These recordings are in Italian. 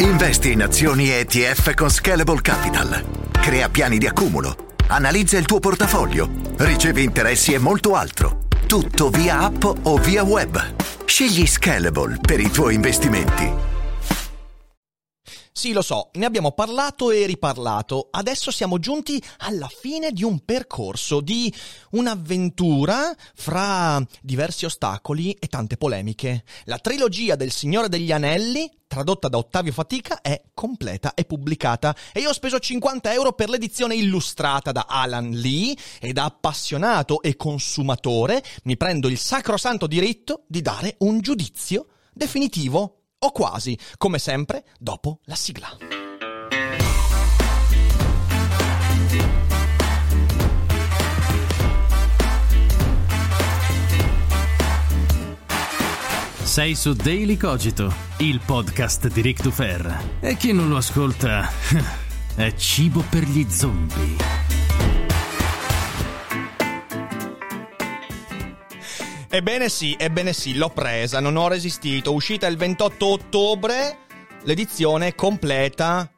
Investi in azioni ETF con Scalable Capital. Crea piani di accumulo. Analizza il tuo portafoglio. Ricevi interessi e molto altro. Tutto via app o via web. Scegli Scalable per i tuoi investimenti. Sì, lo so, ne abbiamo parlato e riparlato. Adesso siamo giunti alla fine di un percorso, di un'avventura fra diversi ostacoli e tante polemiche. La trilogia del Signore degli Anelli, tradotta da Ottavio Fatica, è completa e pubblicata. E io ho speso 50 euro per l'edizione illustrata da Alan Lee e da appassionato e consumatore mi prendo il sacrosanto diritto di dare un giudizio definitivo o quasi, come sempre, dopo la sigla. Sei su Daily Cogito, il podcast di Rick Dufer. E chi non lo ascolta è cibo per gli zombie. Ebbene sì, ebbene sì, l'ho presa, non ho resistito. Uscita il 28 ottobre, l'edizione completa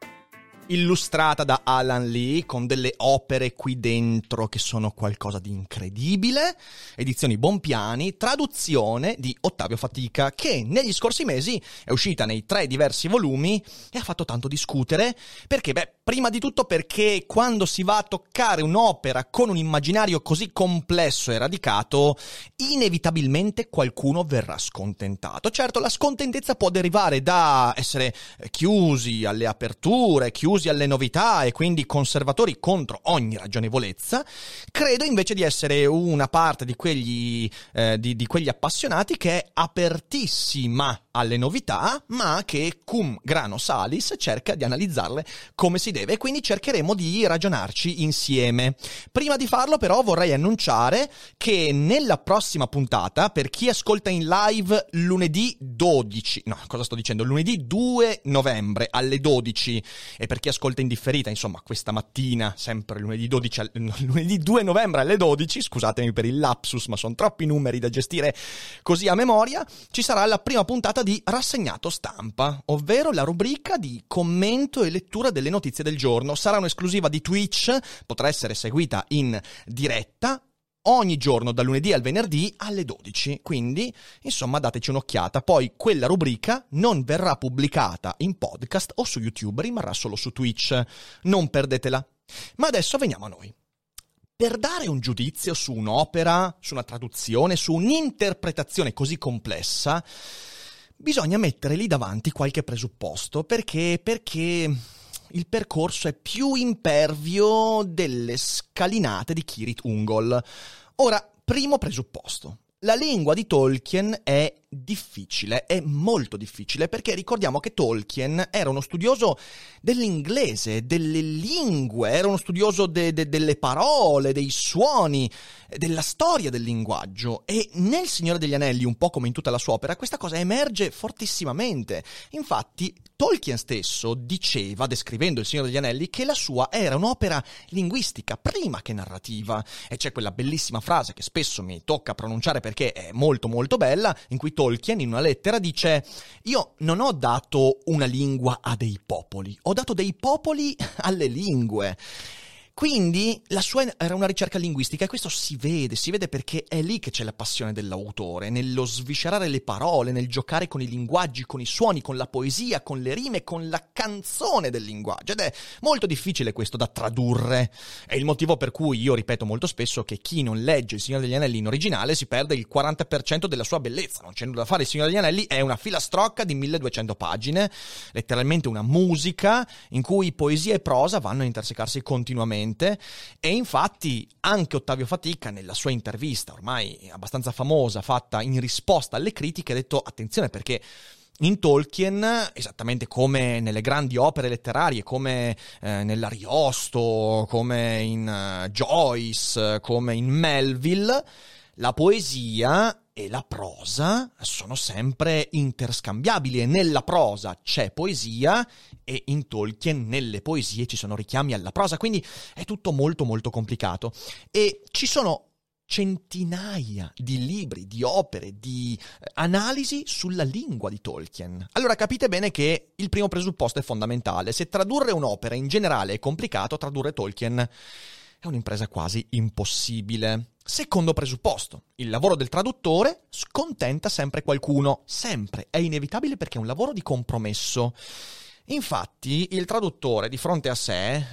illustrata da Alan Lee con delle opere qui dentro che sono qualcosa di incredibile, edizioni Bompiani, traduzione di Ottavio Fatica che negli scorsi mesi è uscita nei tre diversi volumi e ha fatto tanto discutere perché, beh, prima di tutto perché quando si va a toccare un'opera con un immaginario così complesso e radicato, inevitabilmente qualcuno verrà scontentato. Certo, la scontentezza può derivare da essere chiusi alle aperture, chiusi chiusi alle novità e quindi conservatori contro ogni ragionevolezza, credo invece di essere una parte di quegli, eh, di, di quegli appassionati che è apertissima alle novità, ma che cum grano salis cerca di analizzarle come si deve e quindi cercheremo di ragionarci insieme. Prima di farlo però vorrei annunciare che nella prossima puntata, per chi ascolta in live lunedì 12, no, cosa sto dicendo? Lunedì 2 novembre alle 12 e per chi ascolta in differita, insomma, questa mattina, sempre lunedì 12, lunedì 2 novembre alle 12, scusatemi per il lapsus, ma sono troppi numeri da gestire così a memoria, ci sarà la prima puntata di rassegnato stampa, ovvero la rubrica di commento e lettura delle notizie del giorno. Sarà un'esclusiva di Twitch, potrà essere seguita in diretta ogni giorno dal lunedì al venerdì alle 12. Quindi, insomma, dateci un'occhiata. Poi quella rubrica non verrà pubblicata in podcast o su YouTube, rimarrà solo su Twitch. Non perdetela. Ma adesso veniamo a noi. Per dare un giudizio su un'opera, su una traduzione, su un'interpretazione così complessa, bisogna mettere lì davanti qualche presupposto perché, perché il percorso è più impervio delle scalinate di Kirit Ungol. Ora, primo presupposto. La lingua di Tolkien è difficile, è molto difficile, perché ricordiamo che Tolkien era uno studioso dell'inglese, delle lingue, era uno studioso de- de- delle parole, dei suoni, della storia del linguaggio e nel Signore degli Anelli, un po' come in tutta la sua opera, questa cosa emerge fortissimamente. Infatti, Tolkien stesso diceva, descrivendo il Signore degli Anelli, che la sua era un'opera linguistica prima che narrativa. E c'è quella bellissima frase che spesso mi tocca pronunciare perché è molto molto bella, in cui Tolkien in una lettera dice io non ho dato una lingua a dei popoli, ho dato dei popoli alle lingue. Quindi la sua era una ricerca linguistica e questo si vede, si vede perché è lì che c'è la passione dell'autore, nello sviscerare le parole, nel giocare con i linguaggi, con i suoni, con la poesia, con le rime, con la canzone del linguaggio. Ed è molto difficile questo da tradurre. È il motivo per cui io ripeto molto spesso che chi non legge Il Signore degli Anelli in originale si perde il 40% della sua bellezza, non c'è nulla da fare, Il Signore degli Anelli è una filastrocca di 1200 pagine, letteralmente una musica in cui poesia e prosa vanno a intersecarsi continuamente sicuramente e infatti anche Ottavio Fatica nella sua intervista ormai abbastanza famosa fatta in risposta alle critiche ha detto attenzione perché in Tolkien, esattamente come nelle grandi opere letterarie, come eh, nell'Ariosto, come in uh, Joyce, come in Melville, la poesia e la prosa sono sempre interscambiabili e nella prosa c'è poesia e in Tolkien nelle poesie ci sono richiami alla prosa, quindi è tutto molto molto complicato e ci sono centinaia di libri, di opere, di eh, analisi sulla lingua di Tolkien. Allora capite bene che il primo presupposto è fondamentale. Se tradurre un'opera in generale è complicato, tradurre Tolkien è un'impresa quasi impossibile. Secondo presupposto, il lavoro del traduttore scontenta sempre qualcuno, sempre, è inevitabile perché è un lavoro di compromesso. Infatti, il traduttore di fronte a sé, eh,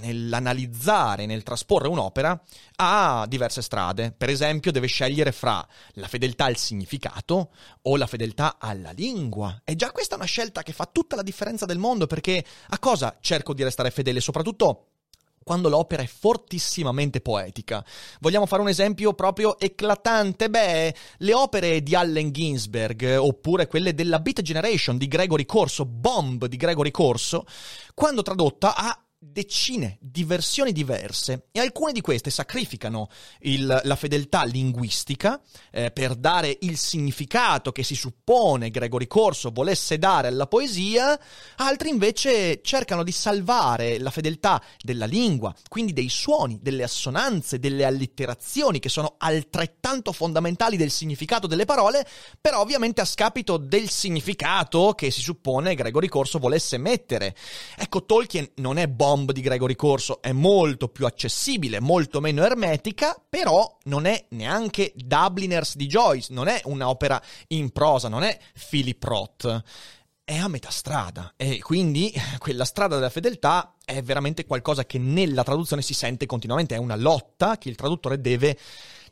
nell'analizzare, nel trasporre un'opera, ha diverse strade. Per esempio, deve scegliere fra la fedeltà al significato o la fedeltà alla lingua. E già questa è una scelta che fa tutta la differenza del mondo, perché a cosa cerco di restare fedele? Soprattutto quando l'opera è fortissimamente poetica. Vogliamo fare un esempio proprio eclatante? Beh, le opere di Allen Ginsberg, oppure quelle della Beat Generation di Gregory Corso, Bomb di Gregory Corso, quando tradotta ha decine di versioni diverse e alcune di queste sacrificano il, la fedeltà linguistica eh, per dare il significato che si suppone Gregory Corso volesse dare alla poesia, altri invece cercano di salvare la fedeltà della lingua, quindi dei suoni, delle assonanze, delle allitterazioni che sono altrettanto fondamentali del significato delle parole, però ovviamente a scapito del significato che si suppone Gregory Corso volesse mettere. Ecco, Tolkien non è bomba Bomb di Gregory Corso. È molto più accessibile, molto meno ermetica, però non è neanche Dubliners di Joyce, non è un'opera in prosa, non è Philip Roth. È a metà strada e quindi quella strada della fedeltà è veramente qualcosa che nella traduzione si sente continuamente, è una lotta che il traduttore deve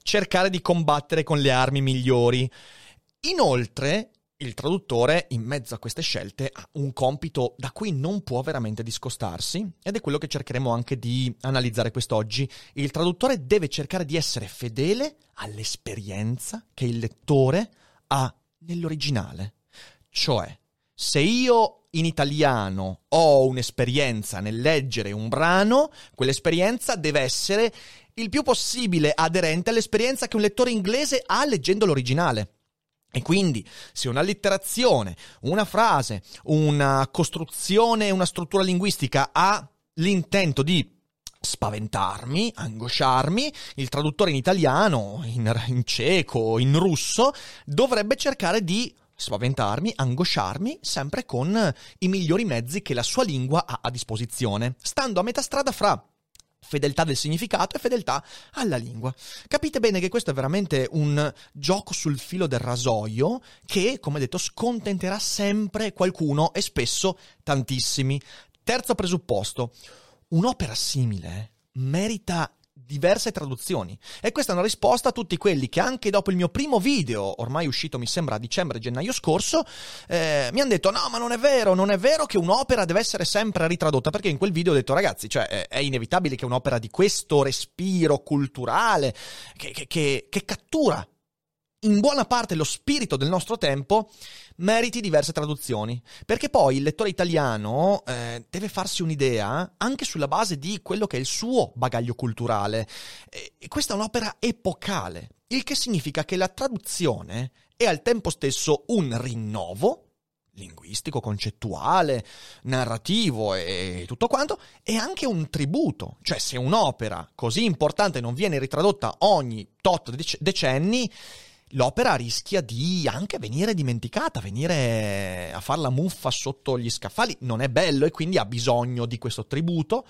cercare di combattere con le armi migliori. Inoltre, il traduttore, in mezzo a queste scelte, ha un compito da cui non può veramente discostarsi ed è quello che cercheremo anche di analizzare quest'oggi. Il traduttore deve cercare di essere fedele all'esperienza che il lettore ha nell'originale. Cioè, se io in italiano ho un'esperienza nel leggere un brano, quell'esperienza deve essere il più possibile aderente all'esperienza che un lettore inglese ha leggendo l'originale. E quindi se un'allitterazione, una frase, una costruzione, una struttura linguistica ha l'intento di spaventarmi, angosciarmi, il traduttore in italiano, in, in ceco, in russo, dovrebbe cercare di spaventarmi, angosciarmi, sempre con i migliori mezzi che la sua lingua ha a disposizione, stando a metà strada fra fedeltà del significato e fedeltà alla lingua. Capite bene che questo è veramente un gioco sul filo del rasoio che, come detto, scontenterà sempre qualcuno e spesso tantissimi. Terzo presupposto, un'opera simile merita diverse traduzioni. E questa è una risposta a tutti quelli che anche dopo il mio primo video, ormai uscito mi sembra a dicembre-gennaio scorso, eh, mi hanno detto no ma non è vero, non è vero che un'opera deve essere sempre ritradotta, perché in quel video ho detto ragazzi, cioè è inevitabile che un'opera di questo respiro culturale, che, che, che, che cattura in buona parte lo spirito del nostro tempo, meriti diverse traduzioni. Perché poi il lettore italiano eh, deve farsi un'idea anche sulla base di quello che è il suo bagaglio culturale. E questa è un'opera epocale, il che significa che la traduzione è al tempo stesso un rinnovo linguistico, concettuale, narrativo e tutto quanto, e anche un tributo. Cioè, se un'opera così importante non viene ritradotta ogni tot decenni, l'opera rischia di anche venire dimenticata, venire a far la muffa sotto gli scaffali. Non è bello e quindi ha bisogno di questo tributo.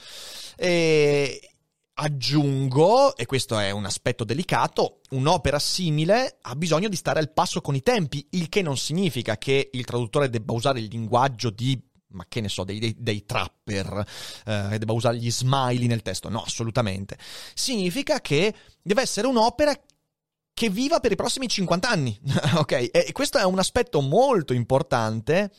E aggiungo, e questo è un aspetto delicato, un'opera simile ha bisogno di stare al passo con i tempi, il che non significa che il traduttore debba usare il linguaggio di ma che ne so, dei, dei, dei trapper, eh, debba usare gli smiley nel testo. No, assolutamente. Significa che deve essere un'opera che viva per i prossimi 50 anni. ok? E questo è un aspetto molto importante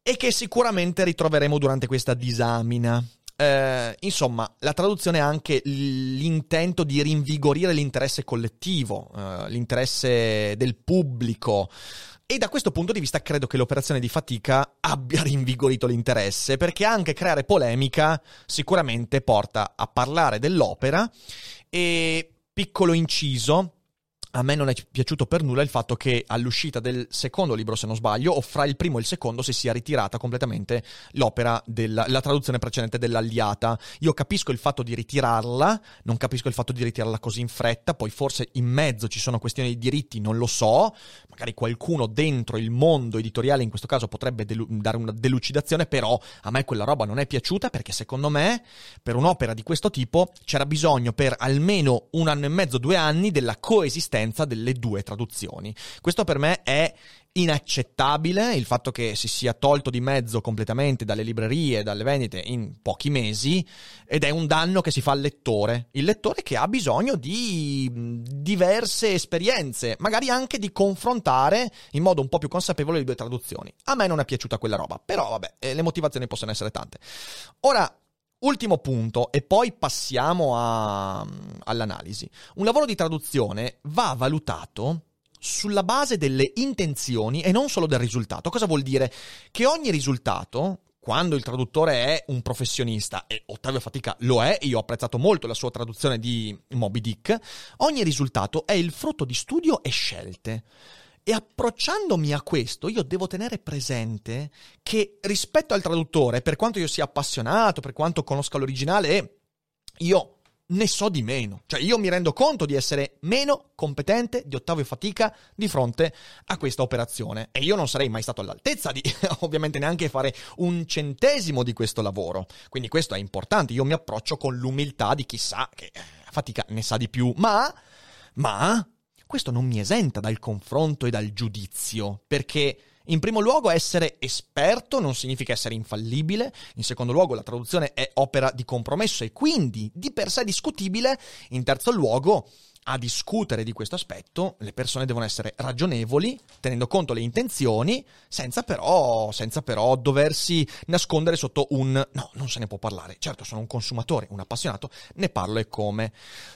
e che sicuramente ritroveremo durante questa disamina. Eh, insomma, la traduzione ha anche l'intento di rinvigorire l'interesse collettivo, eh, l'interesse del pubblico. E da questo punto di vista credo che l'operazione di fatica abbia rinvigorito l'interesse, perché anche creare polemica sicuramente porta a parlare dell'opera e piccolo inciso, a me non è piaciuto per nulla il fatto che all'uscita del secondo libro, se non sbaglio, o fra il primo e il secondo, si sia ritirata completamente l'opera della la traduzione precedente dell'Alliata. Io capisco il fatto di ritirarla, non capisco il fatto di ritirarla così in fretta, poi forse in mezzo ci sono questioni di diritti, non lo so, magari qualcuno dentro il mondo editoriale in questo caso potrebbe delu- dare una delucidazione, però a me quella roba non è piaciuta perché secondo me per un'opera di questo tipo c'era bisogno per almeno un anno e mezzo, due anni della coesistenza esistenza delle due traduzioni. Questo per me è inaccettabile il fatto che si sia tolto di mezzo completamente dalle librerie, dalle vendite in pochi mesi ed è un danno che si fa al lettore. Il lettore che ha bisogno di diverse esperienze, magari anche di confrontare in modo un po' più consapevole le due traduzioni. A me non è piaciuta quella roba, però vabbè, eh, le motivazioni possono essere tante. Ora, Ultimo punto, e poi passiamo a, all'analisi. Un lavoro di traduzione va valutato sulla base delle intenzioni e non solo del risultato. Cosa vuol dire? Che ogni risultato, quando il traduttore è un professionista, e Ottavio Fatica lo è, io ho apprezzato molto la sua traduzione di Moby Dick, ogni risultato è il frutto di studio e scelte. E approcciandomi a questo, io devo tenere presente che rispetto al traduttore, per quanto io sia appassionato, per quanto conosca l'originale, io ne so di meno. Cioè io mi rendo conto di essere meno competente di Ottavio Fatica di fronte a questa operazione. E io non sarei mai stato all'altezza di ovviamente neanche fare un centesimo di questo lavoro. Quindi questo è importante. Io mi approccio con l'umiltà di chi sa che Fatica ne sa di più. Ma, ma questo non mi esenta dal confronto e dal giudizio, perché in primo luogo essere esperto non significa essere infallibile, in secondo luogo la traduzione è opera di compromesso e quindi di per sé discutibile, in terzo luogo a discutere di questo aspetto le persone devono essere ragionevoli, tenendo conto le intenzioni, senza però, senza però doversi nascondere sotto un no, non se ne può parlare. Certo, sono un consumatore, un appassionato, ne parlo e come.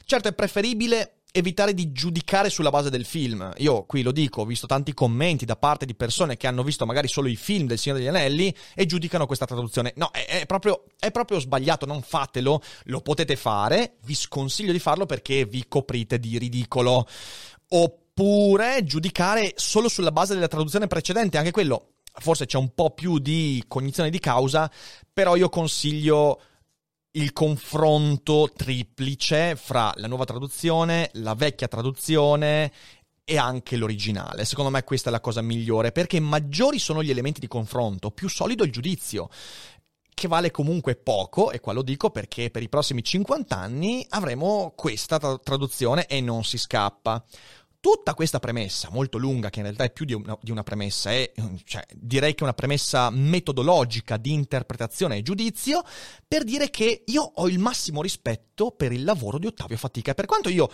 Certo, è preferibile evitare di giudicare sulla base del film. Io qui lo dico, ho visto tanti commenti da parte di persone che hanno visto magari solo i film del Signore degli Anelli e giudicano questa traduzione. No, è, è, proprio, è proprio sbagliato, non fatelo, lo potete fare, vi sconsiglio di farlo perché vi coprite di ridicolo. Oppure giudicare solo sulla base della traduzione precedente, anche quello forse c'è un po' più di cognizione di causa, però io consiglio il confronto triplice fra la nuova traduzione, la vecchia traduzione e anche l'originale. Secondo me questa è la cosa migliore perché maggiori sono gli elementi di confronto, più solido il giudizio che vale comunque poco, e qua lo dico perché per i prossimi 50 anni avremo questa traduzione e non si scappa. Tutta questa premessa, molto lunga, che in realtà è più di una, di una premessa, è, cioè, direi che una premessa metodologica di interpretazione e giudizio, per dire che io ho il massimo rispetto per il lavoro di Ottavio Fatica. Per quanto io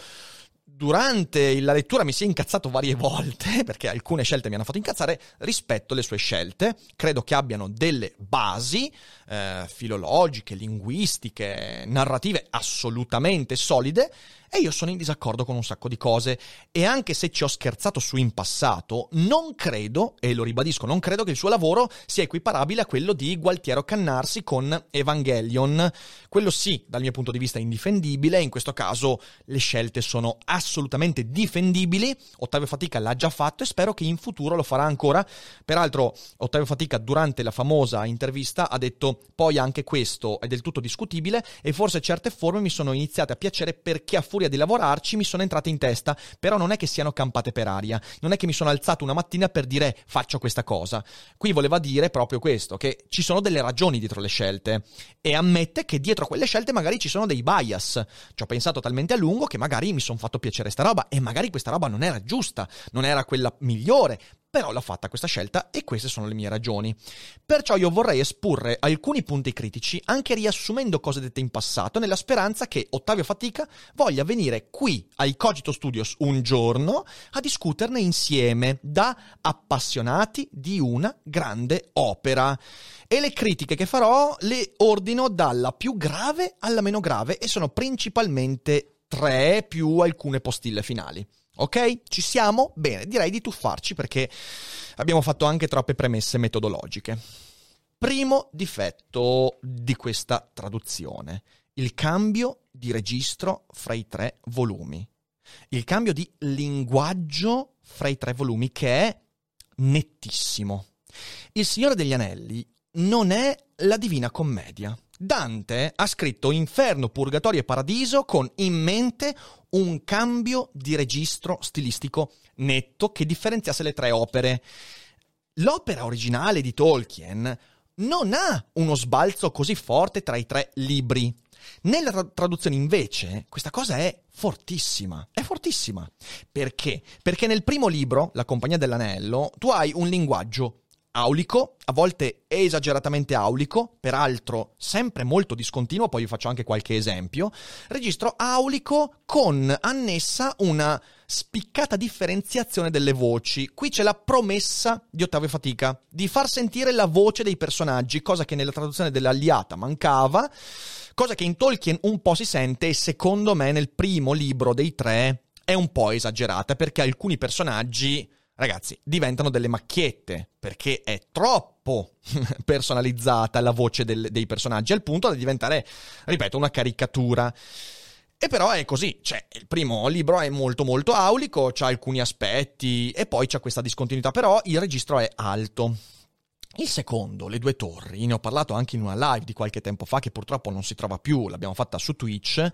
durante la lettura mi sia incazzato varie volte, perché alcune scelte mi hanno fatto incazzare, rispetto le sue scelte. Credo che abbiano delle basi eh, filologiche, linguistiche, narrative assolutamente solide e io sono in disaccordo con un sacco di cose e anche se ci ho scherzato su in passato, non credo, e lo ribadisco, non credo che il suo lavoro sia equiparabile a quello di Gualtiero Cannarsi con Evangelion. Quello sì, dal mio punto di vista, è indifendibile, in questo caso le scelte sono assolutamente difendibili. Ottavio Fatica l'ha già fatto e spero che in futuro lo farà ancora. Peraltro, Ottavio Fatica durante la famosa intervista ha detto poi anche questo è del tutto discutibile e forse certe forme mi sono iniziate a piacere perché a furia di lavorarci mi sono entrate in testa, però non è che siano campate per aria, non è che mi sono alzato una mattina per dire faccio questa cosa. Qui voleva dire proprio questo, che ci sono delle ragioni dietro le scelte e ammette che dietro quelle scelte magari ci sono dei bias. Ci ho pensato talmente a lungo che magari mi sono fatto piacere sta roba e magari questa roba non era giusta, non era quella migliore, però l'ho fatta questa scelta e queste sono le mie ragioni. Perciò io vorrei esporre alcuni punti critici, anche riassumendo cose dette in passato, nella speranza che Ottavio Fatica voglia venire qui ai Cogito Studios un giorno a discuterne insieme da appassionati di una grande opera. E le critiche che farò le ordino dalla più grave alla meno grave e sono principalmente tre più alcune postille finali. Ok? Ci siamo? Bene, direi di tuffarci perché abbiamo fatto anche troppe premesse metodologiche. Primo difetto di questa traduzione, il cambio di registro fra i tre volumi. il cambio di linguaggio fra i tre volumi che è nettissimo. Il Signore degli Anelli non è la Divina Commedia. Dante ha scritto Inferno, Purgatorio e Paradiso con in mente un cambio di registro stilistico netto che differenziasse le tre opere. L'opera originale di Tolkien non ha uno sbalzo così forte tra i tre libri. Nella tra- traduzione invece questa cosa è fortissima, è fortissima. Perché? Perché nel primo libro, La Compagnia dell'Anello, tu hai un linguaggio aulico, a volte esageratamente aulico, peraltro sempre molto discontinuo, poi vi faccio anche qualche esempio, registro aulico con annessa una spiccata differenziazione delle voci. Qui c'è la promessa di Ottavio Fatica di far sentire la voce dei personaggi, cosa che nella traduzione dell'Aliata mancava, cosa che in Tolkien un po' si sente e secondo me nel primo libro dei tre è un po' esagerata perché alcuni personaggi ragazzi, diventano delle macchiette, perché è troppo personalizzata la voce del, dei personaggi, al punto da diventare, ripeto, una caricatura. E però è così, cioè il primo libro è molto molto aulico, ha alcuni aspetti e poi c'è questa discontinuità, però il registro è alto. Il secondo, Le due torri, ne ho parlato anche in una live di qualche tempo fa che purtroppo non si trova più, l'abbiamo fatta su Twitch,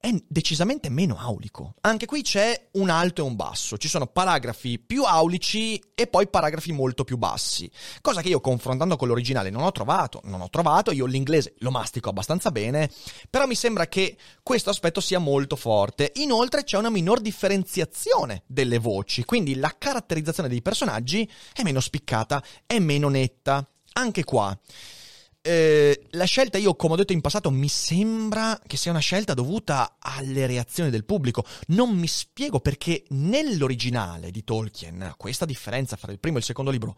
è decisamente meno aulico. Anche qui c'è un alto e un basso, ci sono paragrafi più aulici e poi paragrafi molto più bassi, cosa che io confrontando con l'originale non ho trovato, non ho trovato, io l'inglese lo mastico abbastanza bene, però mi sembra che questo aspetto sia molto forte. Inoltre c'è una minor differenziazione delle voci, quindi la caratterizzazione dei personaggi è meno spiccata, è meno netta. Anche qua eh, la scelta, io come ho detto in passato, mi sembra che sia una scelta dovuta alle reazioni del pubblico. Non mi spiego perché nell'originale di Tolkien questa differenza fra il primo e il secondo libro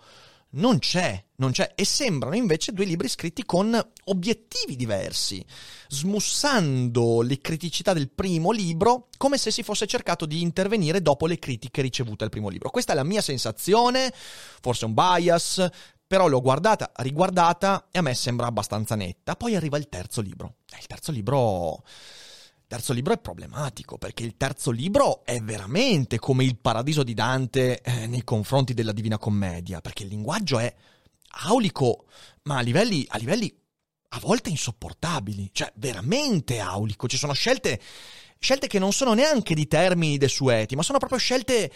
non c'è, non c'è, e sembrano invece due libri scritti con obiettivi diversi, smussando le criticità del primo libro come se si fosse cercato di intervenire dopo le critiche ricevute al primo libro. Questa è la mia sensazione, forse un bias, però l'ho guardata, riguardata e a me sembra abbastanza netta. Poi arriva il terzo libro. Eh, il terzo libro... Il terzo libro è problematico perché il terzo libro è veramente come il paradiso di Dante eh, nei confronti della Divina Commedia, perché il linguaggio è aulico, ma a livelli, a livelli a volte insopportabili, cioè veramente aulico. Ci sono scelte scelte che non sono neanche di termini desueti, ma sono proprio scelte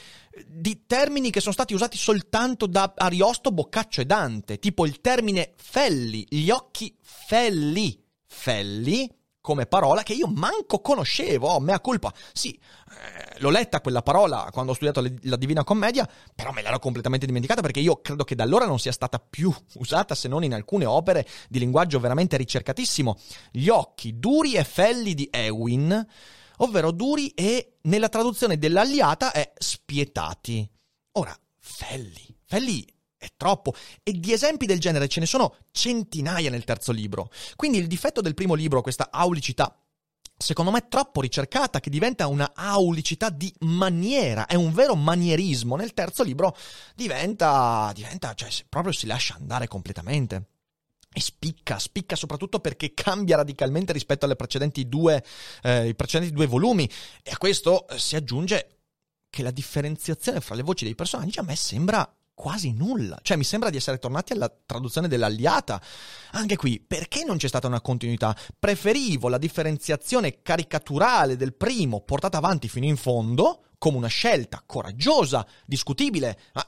di termini che sono stati usati soltanto da Ariosto, Boccaccio e Dante, tipo il termine felli, gli occhi felli, felli come parola che io manco conoscevo, oh, mea culpa. Sì, eh, l'ho letta quella parola quando ho studiato le, la Divina Commedia, però me l'ero completamente dimenticata perché io credo che da allora non sia stata più usata se non in alcune opere di linguaggio veramente ricercatissimo. Gli occhi duri e felli di Ewin ovvero duri e nella traduzione dell'alliata è spietati. Ora, felli, felli è troppo e di esempi del genere ce ne sono centinaia nel terzo libro. Quindi il difetto del primo libro, questa aulicità, secondo me troppo ricercata, che diventa una aulicità di maniera, è un vero manierismo. Nel terzo libro diventa, diventa, cioè proprio si lascia andare completamente. E spicca, spicca soprattutto perché cambia radicalmente rispetto alle precedenti due, eh, i precedenti due volumi. E a questo eh, si aggiunge che la differenziazione fra le voci dei personaggi a me sembra quasi nulla. Cioè, mi sembra di essere tornati alla traduzione dell'Alliata. Anche qui, perché non c'è stata una continuità? Preferivo la differenziazione caricaturale del primo portata avanti fino in fondo, come una scelta coraggiosa, discutibile, ma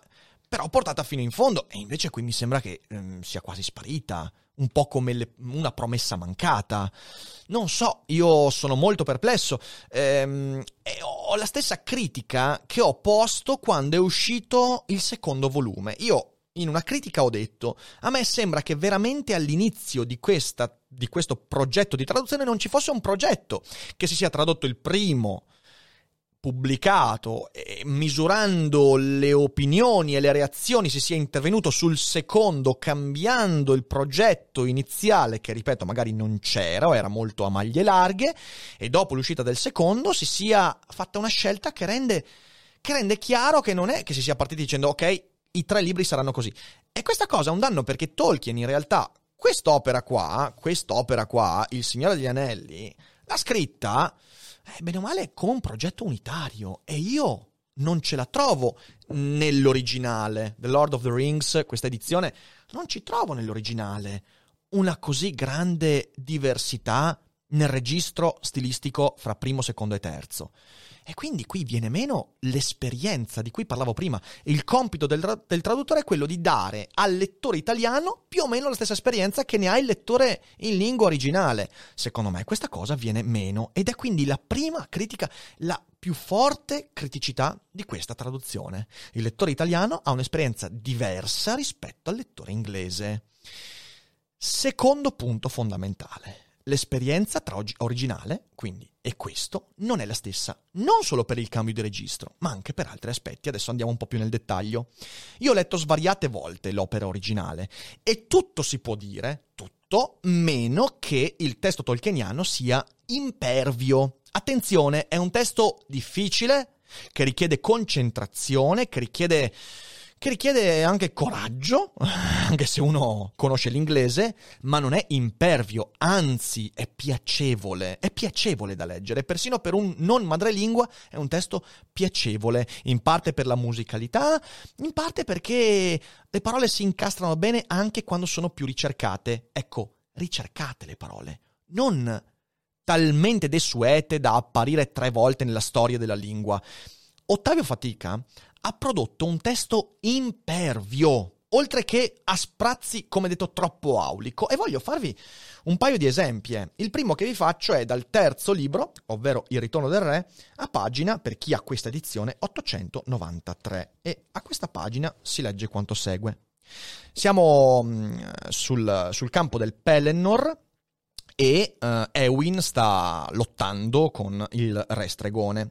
però portata fino in fondo. E invece qui mi sembra che ehm, sia quasi sparita, un po' come le, una promessa mancata. Non so, io sono molto perplesso. Ehm, ho la stessa critica che ho posto quando è uscito il secondo volume. Io in una critica ho detto, a me sembra che veramente all'inizio di, questa, di questo progetto di traduzione non ci fosse un progetto, che si sia tradotto il primo pubblicato, e misurando le opinioni e le reazioni, si sia intervenuto sul secondo, cambiando il progetto iniziale, che ripeto, magari non c'era o era molto a maglie larghe, e dopo l'uscita del secondo si sia fatta una scelta che rende, che rende chiaro che non è che si sia partiti dicendo ok, i tre libri saranno così. E questa cosa è un danno perché Tolkien in realtà quest'opera qua, quest'opera qua, Il Signore degli Anelli, l'ha scritta è bene o male come un progetto unitario e io non ce la trovo nell'originale. The Lord of the Rings, questa edizione, non ci trovo nell'originale una così grande diversità nel registro stilistico fra primo, secondo e terzo. E quindi qui viene meno l'esperienza di cui parlavo prima. Il compito del, del, traduttore è quello di dare al lettore italiano più o meno la stessa esperienza che ne ha il lettore in lingua originale. Secondo me questa cosa viene meno ed è quindi la prima critica, la più forte criticità di questa traduzione. Il lettore italiano ha un'esperienza diversa rispetto al lettore inglese. Secondo punto fondamentale l'esperienza tra originale, quindi, e questo non è la stessa, non solo per il cambio di registro, ma anche per altri aspetti. Adesso andiamo un po' più nel dettaglio. Io ho letto svariate volte l'opera originale e tutto si può dire, tutto, meno che il testo tolkieniano sia impervio. Attenzione, è un testo difficile, che richiede concentrazione, che richiede che richiede anche coraggio, anche se uno conosce l'inglese, ma non è impervio, anzi è piacevole, è piacevole da leggere, persino per un non madrelingua è un testo piacevole, in parte per la musicalità, in parte perché le parole si incastrano bene anche quando sono più ricercate. Ecco, ricercate le parole, non talmente desuete da apparire tre volte nella storia della lingua. Ottavio Fatica ha prodotto un testo impervio, oltre che a sprazzi, come detto, troppo aulico. E voglio farvi un paio di esempi. Eh. Il primo che vi faccio è dal terzo libro, ovvero Il ritorno del re, a pagina, per chi ha questa edizione, 893. E a questa pagina si legge quanto segue. Siamo mm, sul, sul, campo del Pelennor e uh, Ewin sta lottando con il re stregone.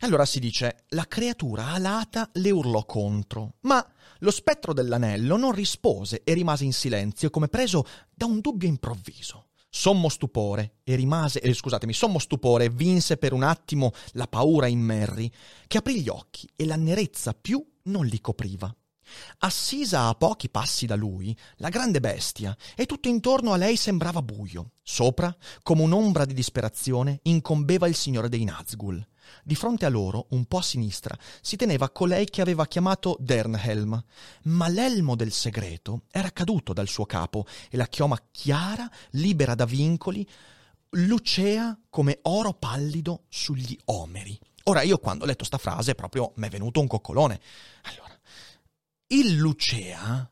Allora si dice, la creatura alata le urlò contro, ma lo spettro dell'anello non rispose e rimase in silenzio come preso da un dubbio improvviso. Sommo stupore e rimase, eh, scusatemi, sommo stupore vinse per un attimo la paura in Merry, che aprì gli occhi e la nerezza più non li copriva. Assisa a pochi passi da lui, la grande bestia, e tutto intorno a lei sembrava buio. Sopra, come un'ombra di disperazione, incombeva il signore dei Nazgul. Di fronte a loro, un po' a sinistra, si teneva colei che aveva chiamato Dernhelm, ma l'elmo del segreto era caduto dal suo capo e la chioma chiara, libera da vincoli, lucea come oro pallido sugli omeri. Ora io quando ho letto sta frase proprio mi è venuto un coccolone. Allora, il lucea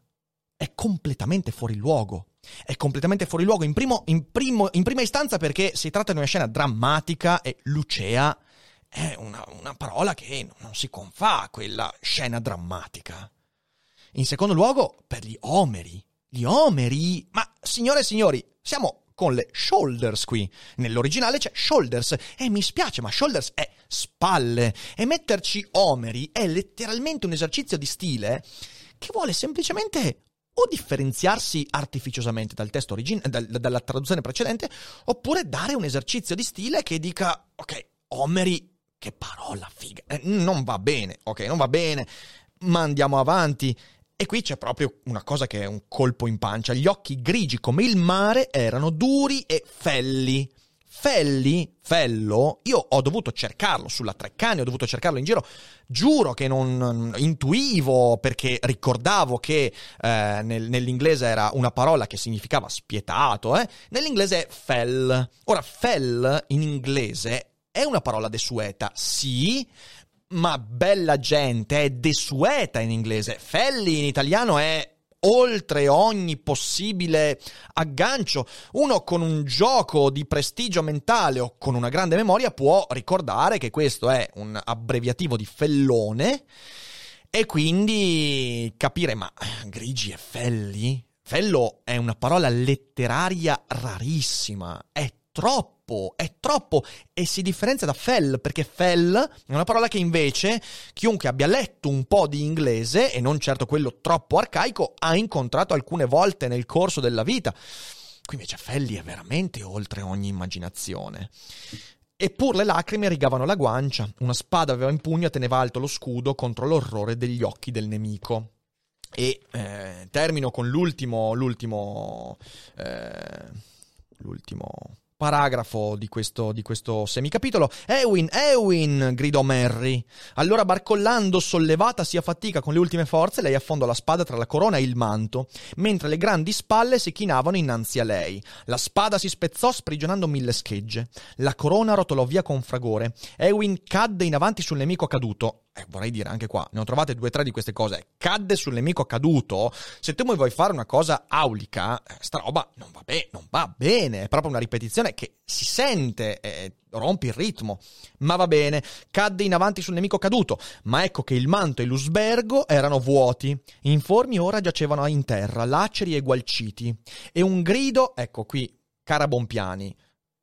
è completamente fuori luogo. È completamente fuori luogo in, primo, in, primo, in prima istanza perché si tratta di una scena drammatica e lucea è una, una parola che non si confà a quella scena drammatica. In secondo luogo, per gli omeri. Gli omeri? Ma, signore e signori, siamo con le shoulders qui. Nell'originale c'è shoulders e mi spiace, ma shoulders è spalle e metterci omeri è letteralmente un esercizio di stile che vuole semplicemente o differenziarsi artificiosamente dal testo origin- dal, dalla traduzione precedente oppure dare un esercizio di stile che dica ok, omeri che parola figa. Eh, non va bene, ok, non va bene, ma andiamo avanti. E qui c'è proprio una cosa che è un colpo in pancia. Gli occhi grigi come il mare erano duri e felli. Felli, fello, io ho dovuto cercarlo sulla Treccani, ho dovuto cercarlo in giro, giuro che non intuivo perché ricordavo che eh, nel, nell'inglese era una parola che significava spietato, eh? nell'inglese è fell. Ora, fell in inglese è una parola desueta, sì, ma bella gente è desueta in inglese. Felli in italiano è oltre ogni possibile aggancio. Uno con un gioco di prestigio mentale o con una grande memoria può ricordare che questo è un abbreviativo di fellone e quindi capire ma grigi e felli? Fello è una parola letteraria rarissima, è troppo, è troppo e si differenzia da fell perché fell è una parola che invece chiunque abbia letto un po' di inglese e non certo quello troppo arcaico ha incontrato alcune volte nel corso della vita. Qui invece felli è veramente oltre ogni immaginazione. Eppur le lacrime rigavano la guancia, una spada aveva in pugno e teneva alto lo scudo contro l'orrore degli occhi del nemico. E eh, termino con l'ultimo, l'ultimo, eh, l'ultimo paragrafo di questo, di questo semicapitolo. Ewin, Ewin, gridò Mary. Allora, barcollando, sollevatasi a fatica con le ultime forze, lei affondò la spada tra la corona e il manto, mentre le grandi spalle si chinavano innanzi a lei. La spada si spezzò sprigionando mille schegge. La corona rotolò via con fragore. Ewin cadde in avanti sul nemico caduto eh, vorrei dire anche qua, ne ho trovate due o tre di queste cose. Cadde sul nemico caduto. Se tu vuoi fare una cosa aulica, eh, sta roba non va, be- non va bene. È proprio una ripetizione che si sente, eh, rompi il ritmo. Ma va bene. Cadde in avanti sul nemico caduto. Ma ecco che il manto e l'usbergo erano vuoti. Informi ora giacevano in terra, laceri e gualciti. E un grido, ecco qui, cara Bompiani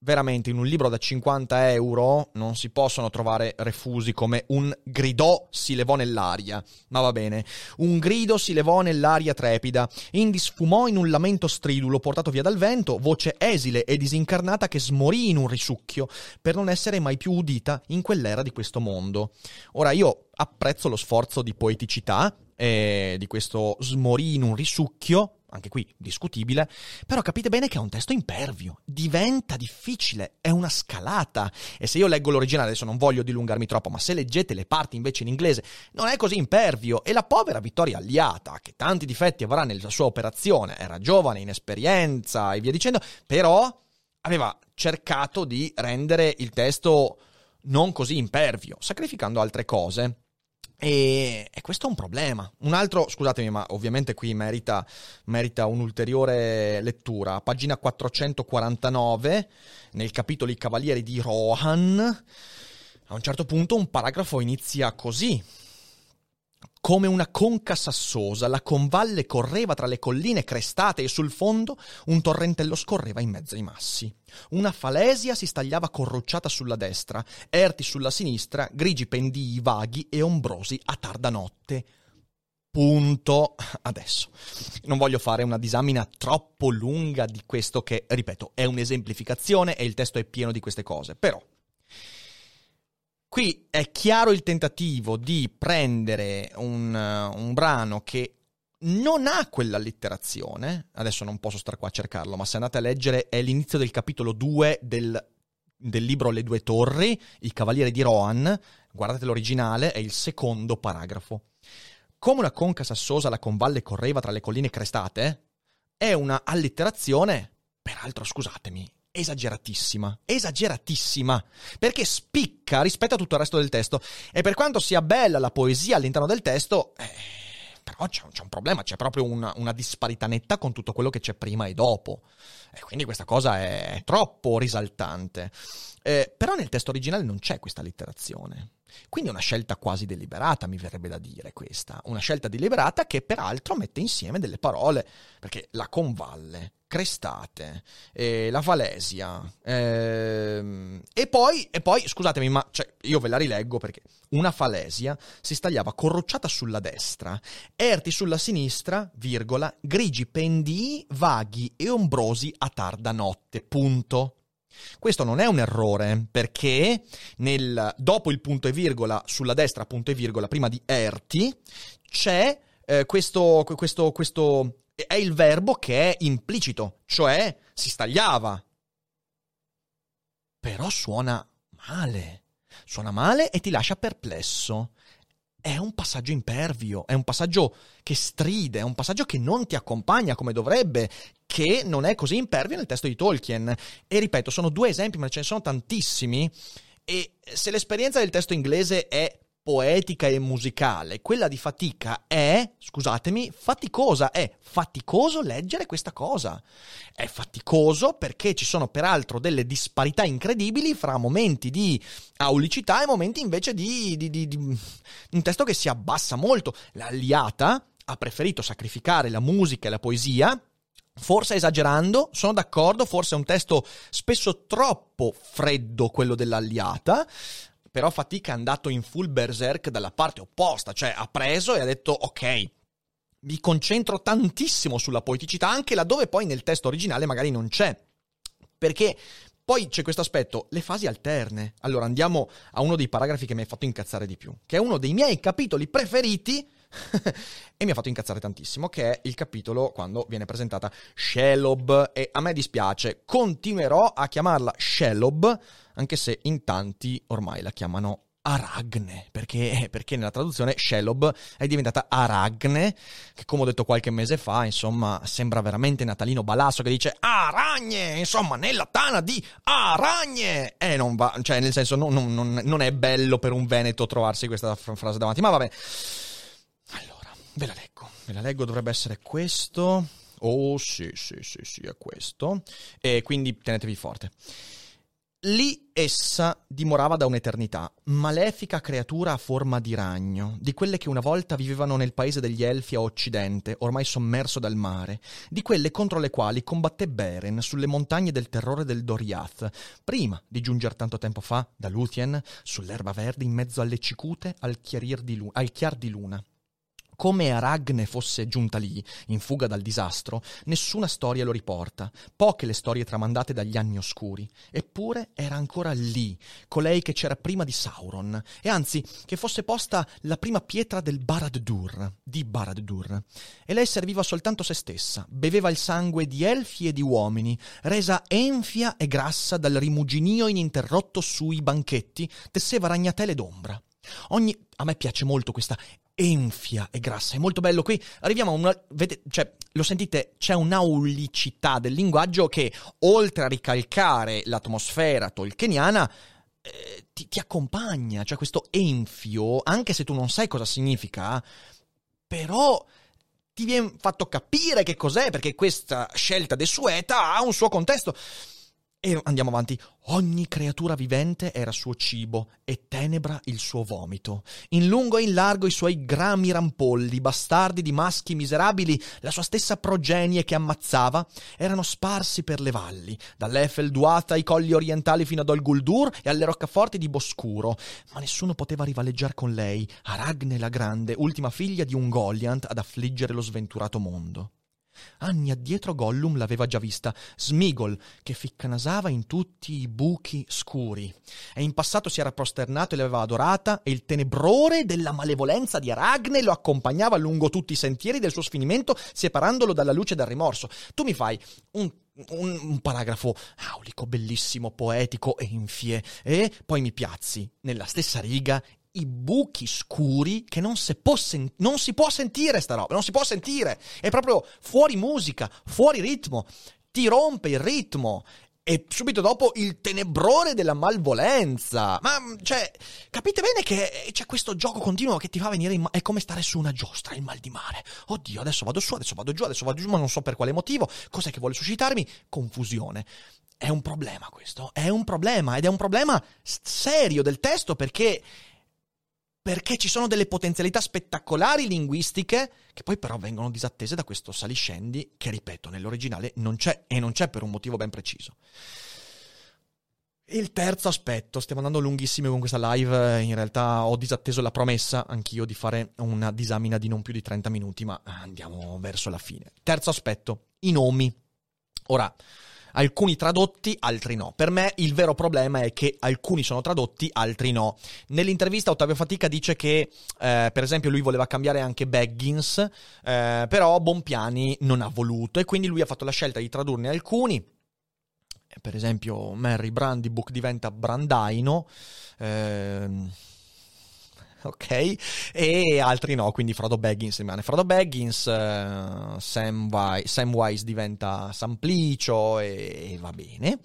veramente in un libro da 50 euro non si possono trovare refusi come un gridò si levò nell'aria, ma va bene. Un grido si levò nell'aria trepida, indi sfumò in un lamento stridulo portato via dal vento, voce esile e disincarnata che smorì in un risucchio per non essere mai più udita in quell'era di questo mondo. Ora io apprezzo lo sforzo di poeticità eh, di questo smorì in un risucchio anche qui discutibile, però capite bene che è un testo impervio, diventa difficile, è una scalata. E se io leggo l'originale, adesso non voglio dilungarmi troppo, ma se leggete le parti invece in inglese, non è così impervio. E la povera Vittoria Alliata, che tanti difetti avrà nella sua operazione, era giovane, inesperienza e via dicendo, però aveva cercato di rendere il testo non così impervio, sacrificando altre cose. E, e, questo è un problema. Un altro, scusatemi, ma ovviamente qui merita, merita un'ulteriore lettura. Pagina 449, nel capitolo I Cavalieri di Rohan, a un certo punto un paragrafo inizia così. Come una conca sassosa, la convalle correva tra le colline crestate e sul fondo un torrentello scorreva in mezzo ai massi. Una falesia si stagliava corrucciata sulla destra, erti sulla sinistra, grigi pendii vaghi e ombrosi a tarda notte. Punto. Adesso. Non voglio fare una disamina troppo lunga di questo che, ripeto, è un'esemplificazione e il testo è pieno di queste cose, però Qui è chiaro il tentativo di prendere un, un brano che non ha quell'allitterazione, adesso non posso stare qua a cercarlo, ma se andate a leggere è l'inizio del capitolo 2 del, del libro Le due torri, Il cavaliere di Rohan, guardate l'originale, è il secondo paragrafo. Come una conca sassosa la convalle correva tra le colline crestate, è una allitterazione, peraltro scusatemi, esageratissima, esageratissima, perché spicca rispetto a tutto il resto del testo. E per quanto sia bella la poesia all'interno del testo, eh, però c'è, c'è, un problema, c'è proprio una, una, disparità netta con tutto quello che c'è prima e dopo. E quindi questa cosa è, è troppo risaltante. Eh, però nel testo originale non c'è questa litterazione. Quindi è una scelta quasi deliberata, mi verrebbe da dire questa. Una scelta deliberata che peraltro mette insieme delle parole, perché la convalle, Crestate, eh, la Falesia, ehm, e, poi, e poi, scusatemi, ma cioè, io ve la rileggo perché una Falesia si stagliava corrucciata sulla destra, erti sulla sinistra, virgola, grigi pendii, vaghi e ombrosi a tarda notte, punto. Questo non è un errore perché nel, dopo il punto e virgola sulla destra, punto e virgola, prima di erti, c'è eh, questo, questo, questo, è il verbo che è implicito, cioè si stagliava. Però suona male, suona male e ti lascia perplesso è un passaggio impervio, è un passaggio che stride, è un passaggio che non ti accompagna come dovrebbe, che non è così impervio nel testo di Tolkien. E ripeto, sono due esempi, ma ce ne sono tantissimi. E se l'esperienza del testo inglese è poetica e musicale, quella di fatica è, scusatemi, faticosa, è faticoso leggere questa cosa. È faticoso perché ci sono peraltro delle disparità incredibili fra momenti di aulicità e momenti invece di, di, di, di un testo che si abbassa molto. L'Alliata ha preferito sacrificare la musica e la poesia Forse esagerando, sono d'accordo, forse è un testo spesso troppo freddo quello dell'Alliata, però Fatica è andato in full berserk dalla parte opposta, cioè ha preso e ha detto ok, mi concentro tantissimo sulla poeticità, anche laddove poi nel testo originale magari non c'è. Perché poi c'è questo aspetto, le fasi alterne. Allora andiamo a uno dei paragrafi che mi hai fatto incazzare di più, che è uno dei miei capitoli preferiti e mi ha fatto incazzare tantissimo, che è il capitolo quando viene presentata Shelob e a me dispiace, continuerò a chiamarla Shelob, anche se in tanti ormai la chiamano Aragne, perché, perché, nella traduzione Shelob è diventata Aragne, che come ho detto qualche mese fa, insomma, sembra veramente Natalino Balasso che dice Aragne, insomma, nella tana di Aragne! E non va, cioè nel senso non, non, non è bello per un veneto trovarsi questa frase davanti, ma vabbè. Ve la leggo, ve la leggo, dovrebbe essere questo. Oh sì, sì, sì, sì, è questo. E quindi tenetevi forte. Lì essa dimorava da un'eternità, malefica creatura a forma di ragno, di quelle che una volta vivevano nel paese degli Elfi a occidente, ormai sommerso dal mare, di quelle contro le quali combatté Beren sulle montagne del terrore del Doriath, prima di giungere tanto tempo fa da Luthien, sull'erba verde in mezzo alle cicute al, lu- al chiar di luna come Aragne fosse giunta lì, in fuga dal disastro, nessuna storia lo riporta, poche le storie tramandate dagli anni oscuri. Eppure era ancora lì, colei che c'era prima di Sauron, e anzi che fosse posta la prima pietra del Barad-dur, di Barad-dur. E lei serviva soltanto se stessa, beveva il sangue di elfi e di uomini, resa enfia e grassa dal rimuginio ininterrotto sui banchetti, tesseva ragnatele d'ombra. Ogni... A me piace molto questa enfia e grassa, è molto bello. Qui arriviamo a una. Vedete, cioè, lo sentite? C'è un'aulicità del linguaggio che, oltre a ricalcare l'atmosfera tolkieniana, eh, ti, ti, accompagna. Cioè, questo enfio, anche se tu non sai cosa significa, però ti viene fatto capire che cos'è, perché questa scelta desueta ha un suo contesto. E andiamo avanti. Ogni creatura vivente era suo cibo e tenebra il suo vomito. In lungo e in largo i suoi grami rampolli, bastardi di maschi miserabili, la sua stessa progenie che ammazzava, erano sparsi per le valli, dall'Efel Duata ai colli orientali fino ad Ol Guldur e alle roccaforti di Boscuro. Ma nessuno poteva rivaleggiare con lei, Aragne la Grande, ultima figlia di un Goliant ad affliggere lo sventurato mondo. Anni addietro Gollum l'aveva già vista, Smigol, che ficcanasava in tutti i buchi scuri. E in passato si era prosternato e l'aveva adorata, e il tenebrore della malevolenza di Aragne lo accompagnava lungo tutti i sentieri del suo sfinimento, separandolo dalla luce del rimorso. Tu mi fai un un, un, paragrafo aulico, bellissimo, poetico e infie, e poi mi piazzi nella stessa riga i buchi scuri che non si, può sen- non si può sentire sta roba, non si può sentire, è proprio fuori musica, fuori ritmo, ti rompe il ritmo e subito dopo il tenebrore della malvolenza. Ma, cioè, capite bene che c'è questo gioco continuo che ti fa venire in mano. È come stare su una giostra, il mal di mare. Oddio, adesso vado su, adesso vado giù, adesso vado giù, ma non so per quale motivo. Cos'è che vuole suscitarmi? Confusione. È un problema questo, è un problema ed è un problema serio del testo perché perché ci sono delle potenzialità spettacolari linguistiche che poi però vengono disattese da questo saliscendi che, ripeto, nell'originale non c'è e non c'è per un motivo ben preciso. Il terzo aspetto, stiamo andando lunghissimi con questa live, in realtà ho disatteso la promessa anch'io di fare una disamina di non più di 30 minuti, ma andiamo verso la fine. Terzo aspetto, i nomi. Ora, alcuni tradotti, altri no. Per me il vero problema è che alcuni sono tradotti, altri no. Nell'intervista Ottavio Fatica dice che, eh, per esempio, lui voleva cambiare anche Baggins, eh, però Bompiani non ha voluto e quindi lui ha fatto la scelta di tradurne alcuni. Per esempio, Mary Brandybook diventa Brandaino. Eh, ok? E altri no, quindi Frodo Baggins rimane Frodo Baggins, uh, Sam, Wise, Sam, Wise diventa Samplicio e, e va bene.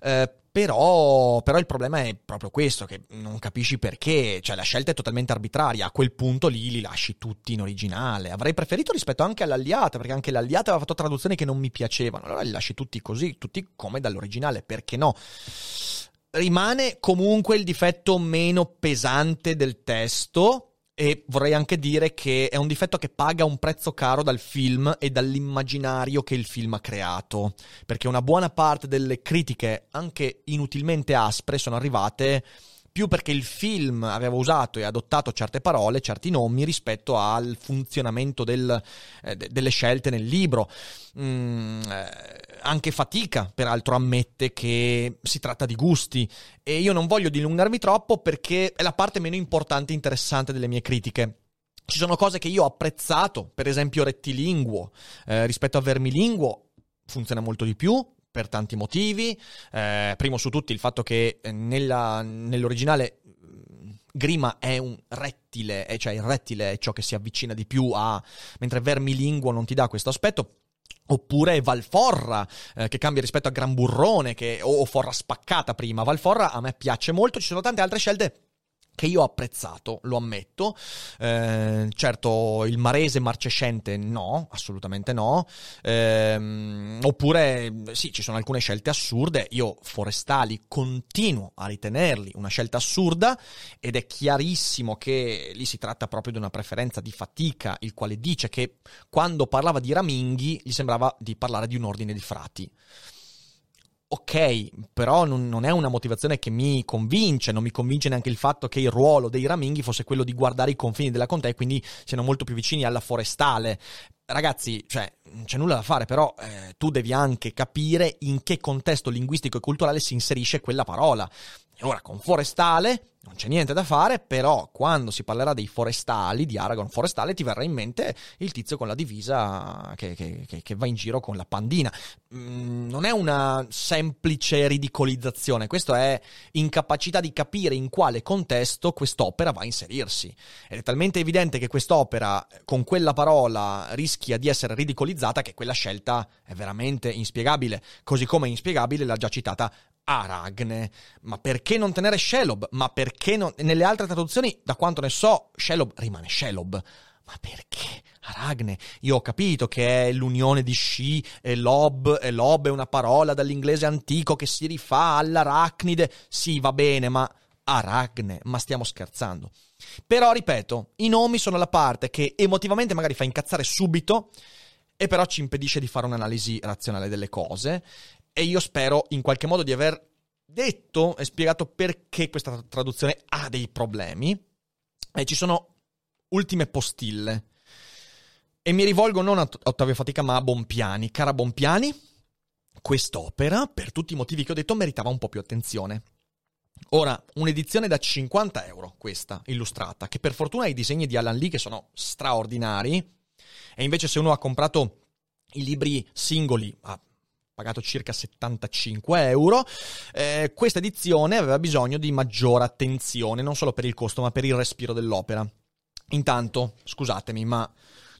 Uh, però, però, il problema è proprio questo, che non capisci perché, cioè la scelta è totalmente arbitraria, a quel punto lì li lasci tutti in originale. Avrei preferito rispetto anche all'Alliata, perché anche l'Alliata aveva fatto traduzioni che non mi piacevano, allora li lasci tutti così, tutti come dall'originale, perché no? Rimane comunque il difetto meno pesante del testo e vorrei anche dire che è un difetto che paga un prezzo caro dal film e dall'immaginario che il film ha creato, perché una buona parte delle critiche, anche inutilmente aspre, sono arrivate più perché il film aveva usato e adottato certe parole, certi nomi rispetto al funzionamento del, eh, delle scelte nel libro. Mm, eh, anche fatica, peraltro, ammette che si tratta di gusti. E io non voglio dilungarmi troppo perché è la parte meno importante e interessante delle mie critiche. Ci sono cose che io ho apprezzato, per esempio rettilinguo eh, rispetto a vermilinguo funziona molto di più per tanti motivi. Eh, primo su tutti il fatto che eh, nella, nell'originale mm, Grima è un rettile, cioè il rettile è ciò che si avvicina di più a... mentre vermilinguo non ti dà questo aspetto. Oppure Valforra, eh, che cambia rispetto a Gran Burrone, che, o Forra spaccata prima. Valforra a me piace molto, ci sono tante altre scelte che io ho apprezzato, lo ammetto. Eh, certo, il marese marcescente no, assolutamente no. Eh, oppure, sì, ci sono alcune scelte assurde. Io forestali continuo a ritenerli una scelta assurda ed è chiarissimo che lì si tratta proprio di una preferenza di fatica, il quale dice che quando parlava di Raminghi gli sembrava di parlare di un ordine di frati ok, però non, non, è una motivazione che mi convince, non mi convince neanche il fatto che il ruolo dei Raminghi fosse quello di guardare i confini della contea e quindi siano molto più vicini alla forestale. Ragazzi, cioè, non c'è nulla da fare, però eh, tu devi anche capire in che contesto linguistico e culturale si inserisce quella parola. Ora, con forestale, non c'è niente da fare, però quando si parlerà dei forestali, di Aragon forestale, ti verrà in mente il tizio con la divisa che, che, che, che va in giro con la pandina. Mm, non è una semplice ridicolizzazione, questo è incapacità di capire in quale contesto quest'opera va a inserirsi. Ed è talmente evidente che quest'opera con quella parola rischia di essere ridicolizzata che quella scelta è veramente inspiegabile, così come è inspiegabile la già citata Aragne. Ma perché non tenere Shelob? Ma perché non... Nelle altre traduzioni, da quanto ne so, Shelob rimane Shelob. Ma perché Aragne? Io ho capito che è l'unione di Sci e Lob, e Lob è una parola dall'inglese antico che si rifà all'arachnide. Sì, va bene, ma Aragne, ma stiamo scherzando. Però, ripeto, i nomi sono la parte che emotivamente magari fa incazzare subito e però ci impedisce di fare un'analisi razionale delle cose e io spero in qualche modo di aver detto e spiegato perché questa traduzione ha dei problemi. E ci sono ultime postille. E mi rivolgo non a Ottavio Fatica ma a Bompiani. Cara Bompiani, quest'opera, per tutti i motivi che ho detto, meritava un po' più attenzione. Ora, un'edizione da 50 euro, questa, illustrata, che per fortuna ha i disegni di Alan Lee che sono straordinari, e invece se uno ha comprato i libri singoli a pagato circa 75 euro. Eh, questa edizione aveva bisogno di maggiore attenzione, non solo per il costo, ma per il respiro dell'opera. Intanto, scusatemi, ma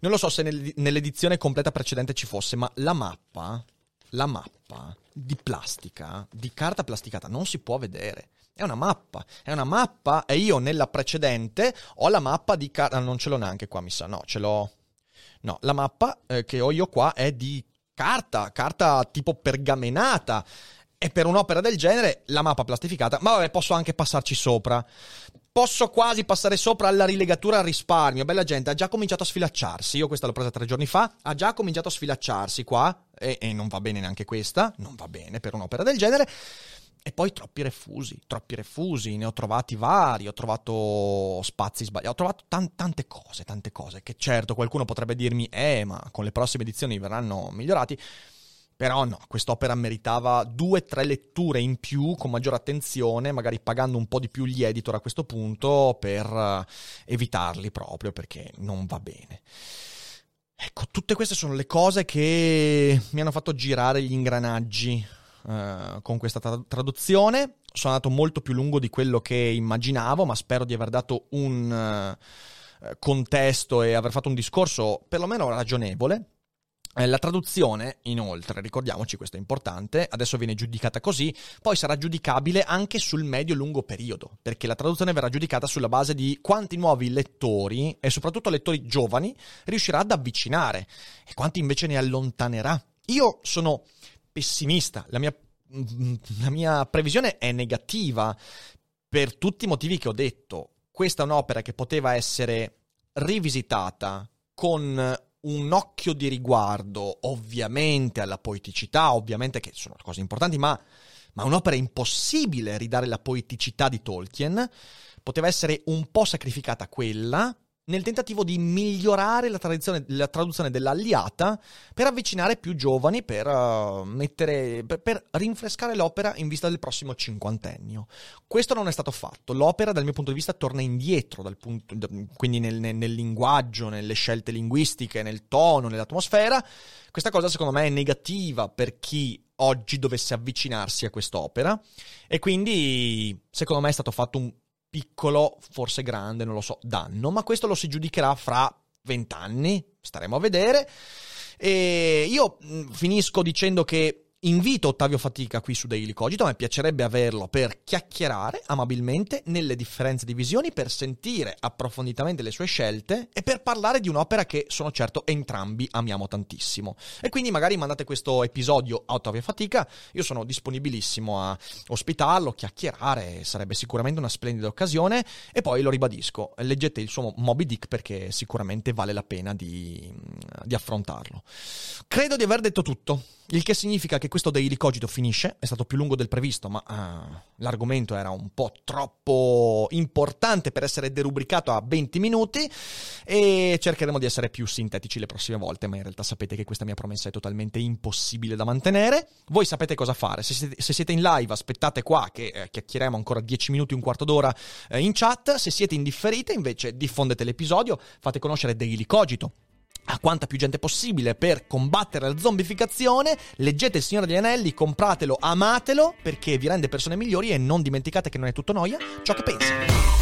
non lo so se nell'edizione completa precedente ci fosse, ma la mappa, la mappa di plastica, di carta plasticata, non si può vedere. È una mappa, è una mappa e io nella precedente ho la mappa di carta, non ce l'ho neanche qua, mi sa, no, ce l'ho... No, la mappa eh, che ho io qua è di carta, carta tipo pergamenata. E per un'opera del genere la mappa plastificata, ma vabbè, posso anche passarci sopra. Posso quasi passare sopra alla rilegatura al risparmio. Bella gente, ha già cominciato a sfilacciarsi. Io questa l'ho presa tre giorni fa. Ha già cominciato a sfilacciarsi qua. E, e non va bene neanche questa. Non va bene per un'opera del genere. E poi troppi refusi, troppi refusi, ne ho trovati vari, ho trovato spazi sbagliati, ho trovato tan- tante cose, tante cose, che certo qualcuno potrebbe dirmi, eh, ma con le prossime edizioni verranno migliorati, però no, quest'opera meritava due o tre letture in più, con maggiore attenzione, magari pagando un po' di più gli editor a questo punto, per uh, evitarli proprio, perché non va bene. Ecco, tutte queste sono le cose che mi hanno fatto girare gli ingranaggi eh, con questa tra- traduzione. Sono andato molto più lungo di quello che immaginavo, ma spero di aver dato un uh, contesto e aver fatto un discorso perlomeno ragionevole. Eh, la traduzione, inoltre, ricordiamoci, questo è importante, adesso viene giudicata così, poi sarà giudicabile anche sul medio-lungo periodo, perché la traduzione verrà giudicata sulla base di quanti nuovi lettori, e soprattutto lettori giovani, riuscirà ad avvicinare e quanti invece ne allontanerà. Io sono pessimista, la mia, la mia previsione è negativa per tutti i motivi che ho detto. Questa è un'opera che poteva essere rivisitata con un occhio di riguardo, ovviamente alla poeticità, ovviamente che sono cose importanti, ma, ma un'opera impossibile ridare la poeticità di Tolkien. Poteva essere un po' sacrificata quella nel tentativo di migliorare la, la traduzione dell'alliata per avvicinare più giovani, per, uh, mettere, per, per, rinfrescare l'opera in vista del prossimo cinquantennio. Questo non è stato fatto. L'opera, dal mio punto di vista, torna indietro, punto, quindi nel, nel, nel linguaggio, nelle scelte linguistiche, nel tono, nell'atmosfera. Questa cosa, secondo me, è negativa per chi oggi dovesse avvicinarsi a quest'opera e quindi secondo me è stato fatto un piccolo, forse grande, non lo so, danno, ma questo lo si giudicherà fra vent'anni, staremo a vedere. E io finisco dicendo che Invito Ottavio Fatica qui su Daily Cogito, a me piacerebbe averlo per chiacchierare amabilmente nelle differenze di visioni, per sentire approfonditamente le sue scelte e per parlare di un'opera che sono certo entrambi amiamo tantissimo. E quindi magari mandate questo episodio a Ottavio Fatica, io sono disponibilissimo a ospitarlo, chiacchierare, sarebbe sicuramente una splendida occasione e poi lo ribadisco, leggete il suo Moby Dick perché sicuramente vale la pena di, di affrontarlo. Credo di aver detto tutto. Il che significa che questo Daily Cogito finisce, è stato più lungo del previsto, ma uh, l'argomento era un po' troppo importante per essere derubricato a 20 minuti e cercheremo di essere più sintetici le prossime volte, ma in realtà sapete che questa mia promessa è totalmente impossibile da mantenere. Voi sapete cosa fare, se siete, se siete in live aspettate qua che eh, chiacchieriamo ancora 10 minuti, un quarto d'ora eh, in chat, se siete indifferite invece diffondete l'episodio, fate conoscere Daily Cogito a quanta più gente possibile per combattere la zombificazione. Leggete Il Signore degli Anelli, compratelo, amatelo perché vi rende persone migliori e non dimenticate che non è tutto noia ciò che pensa.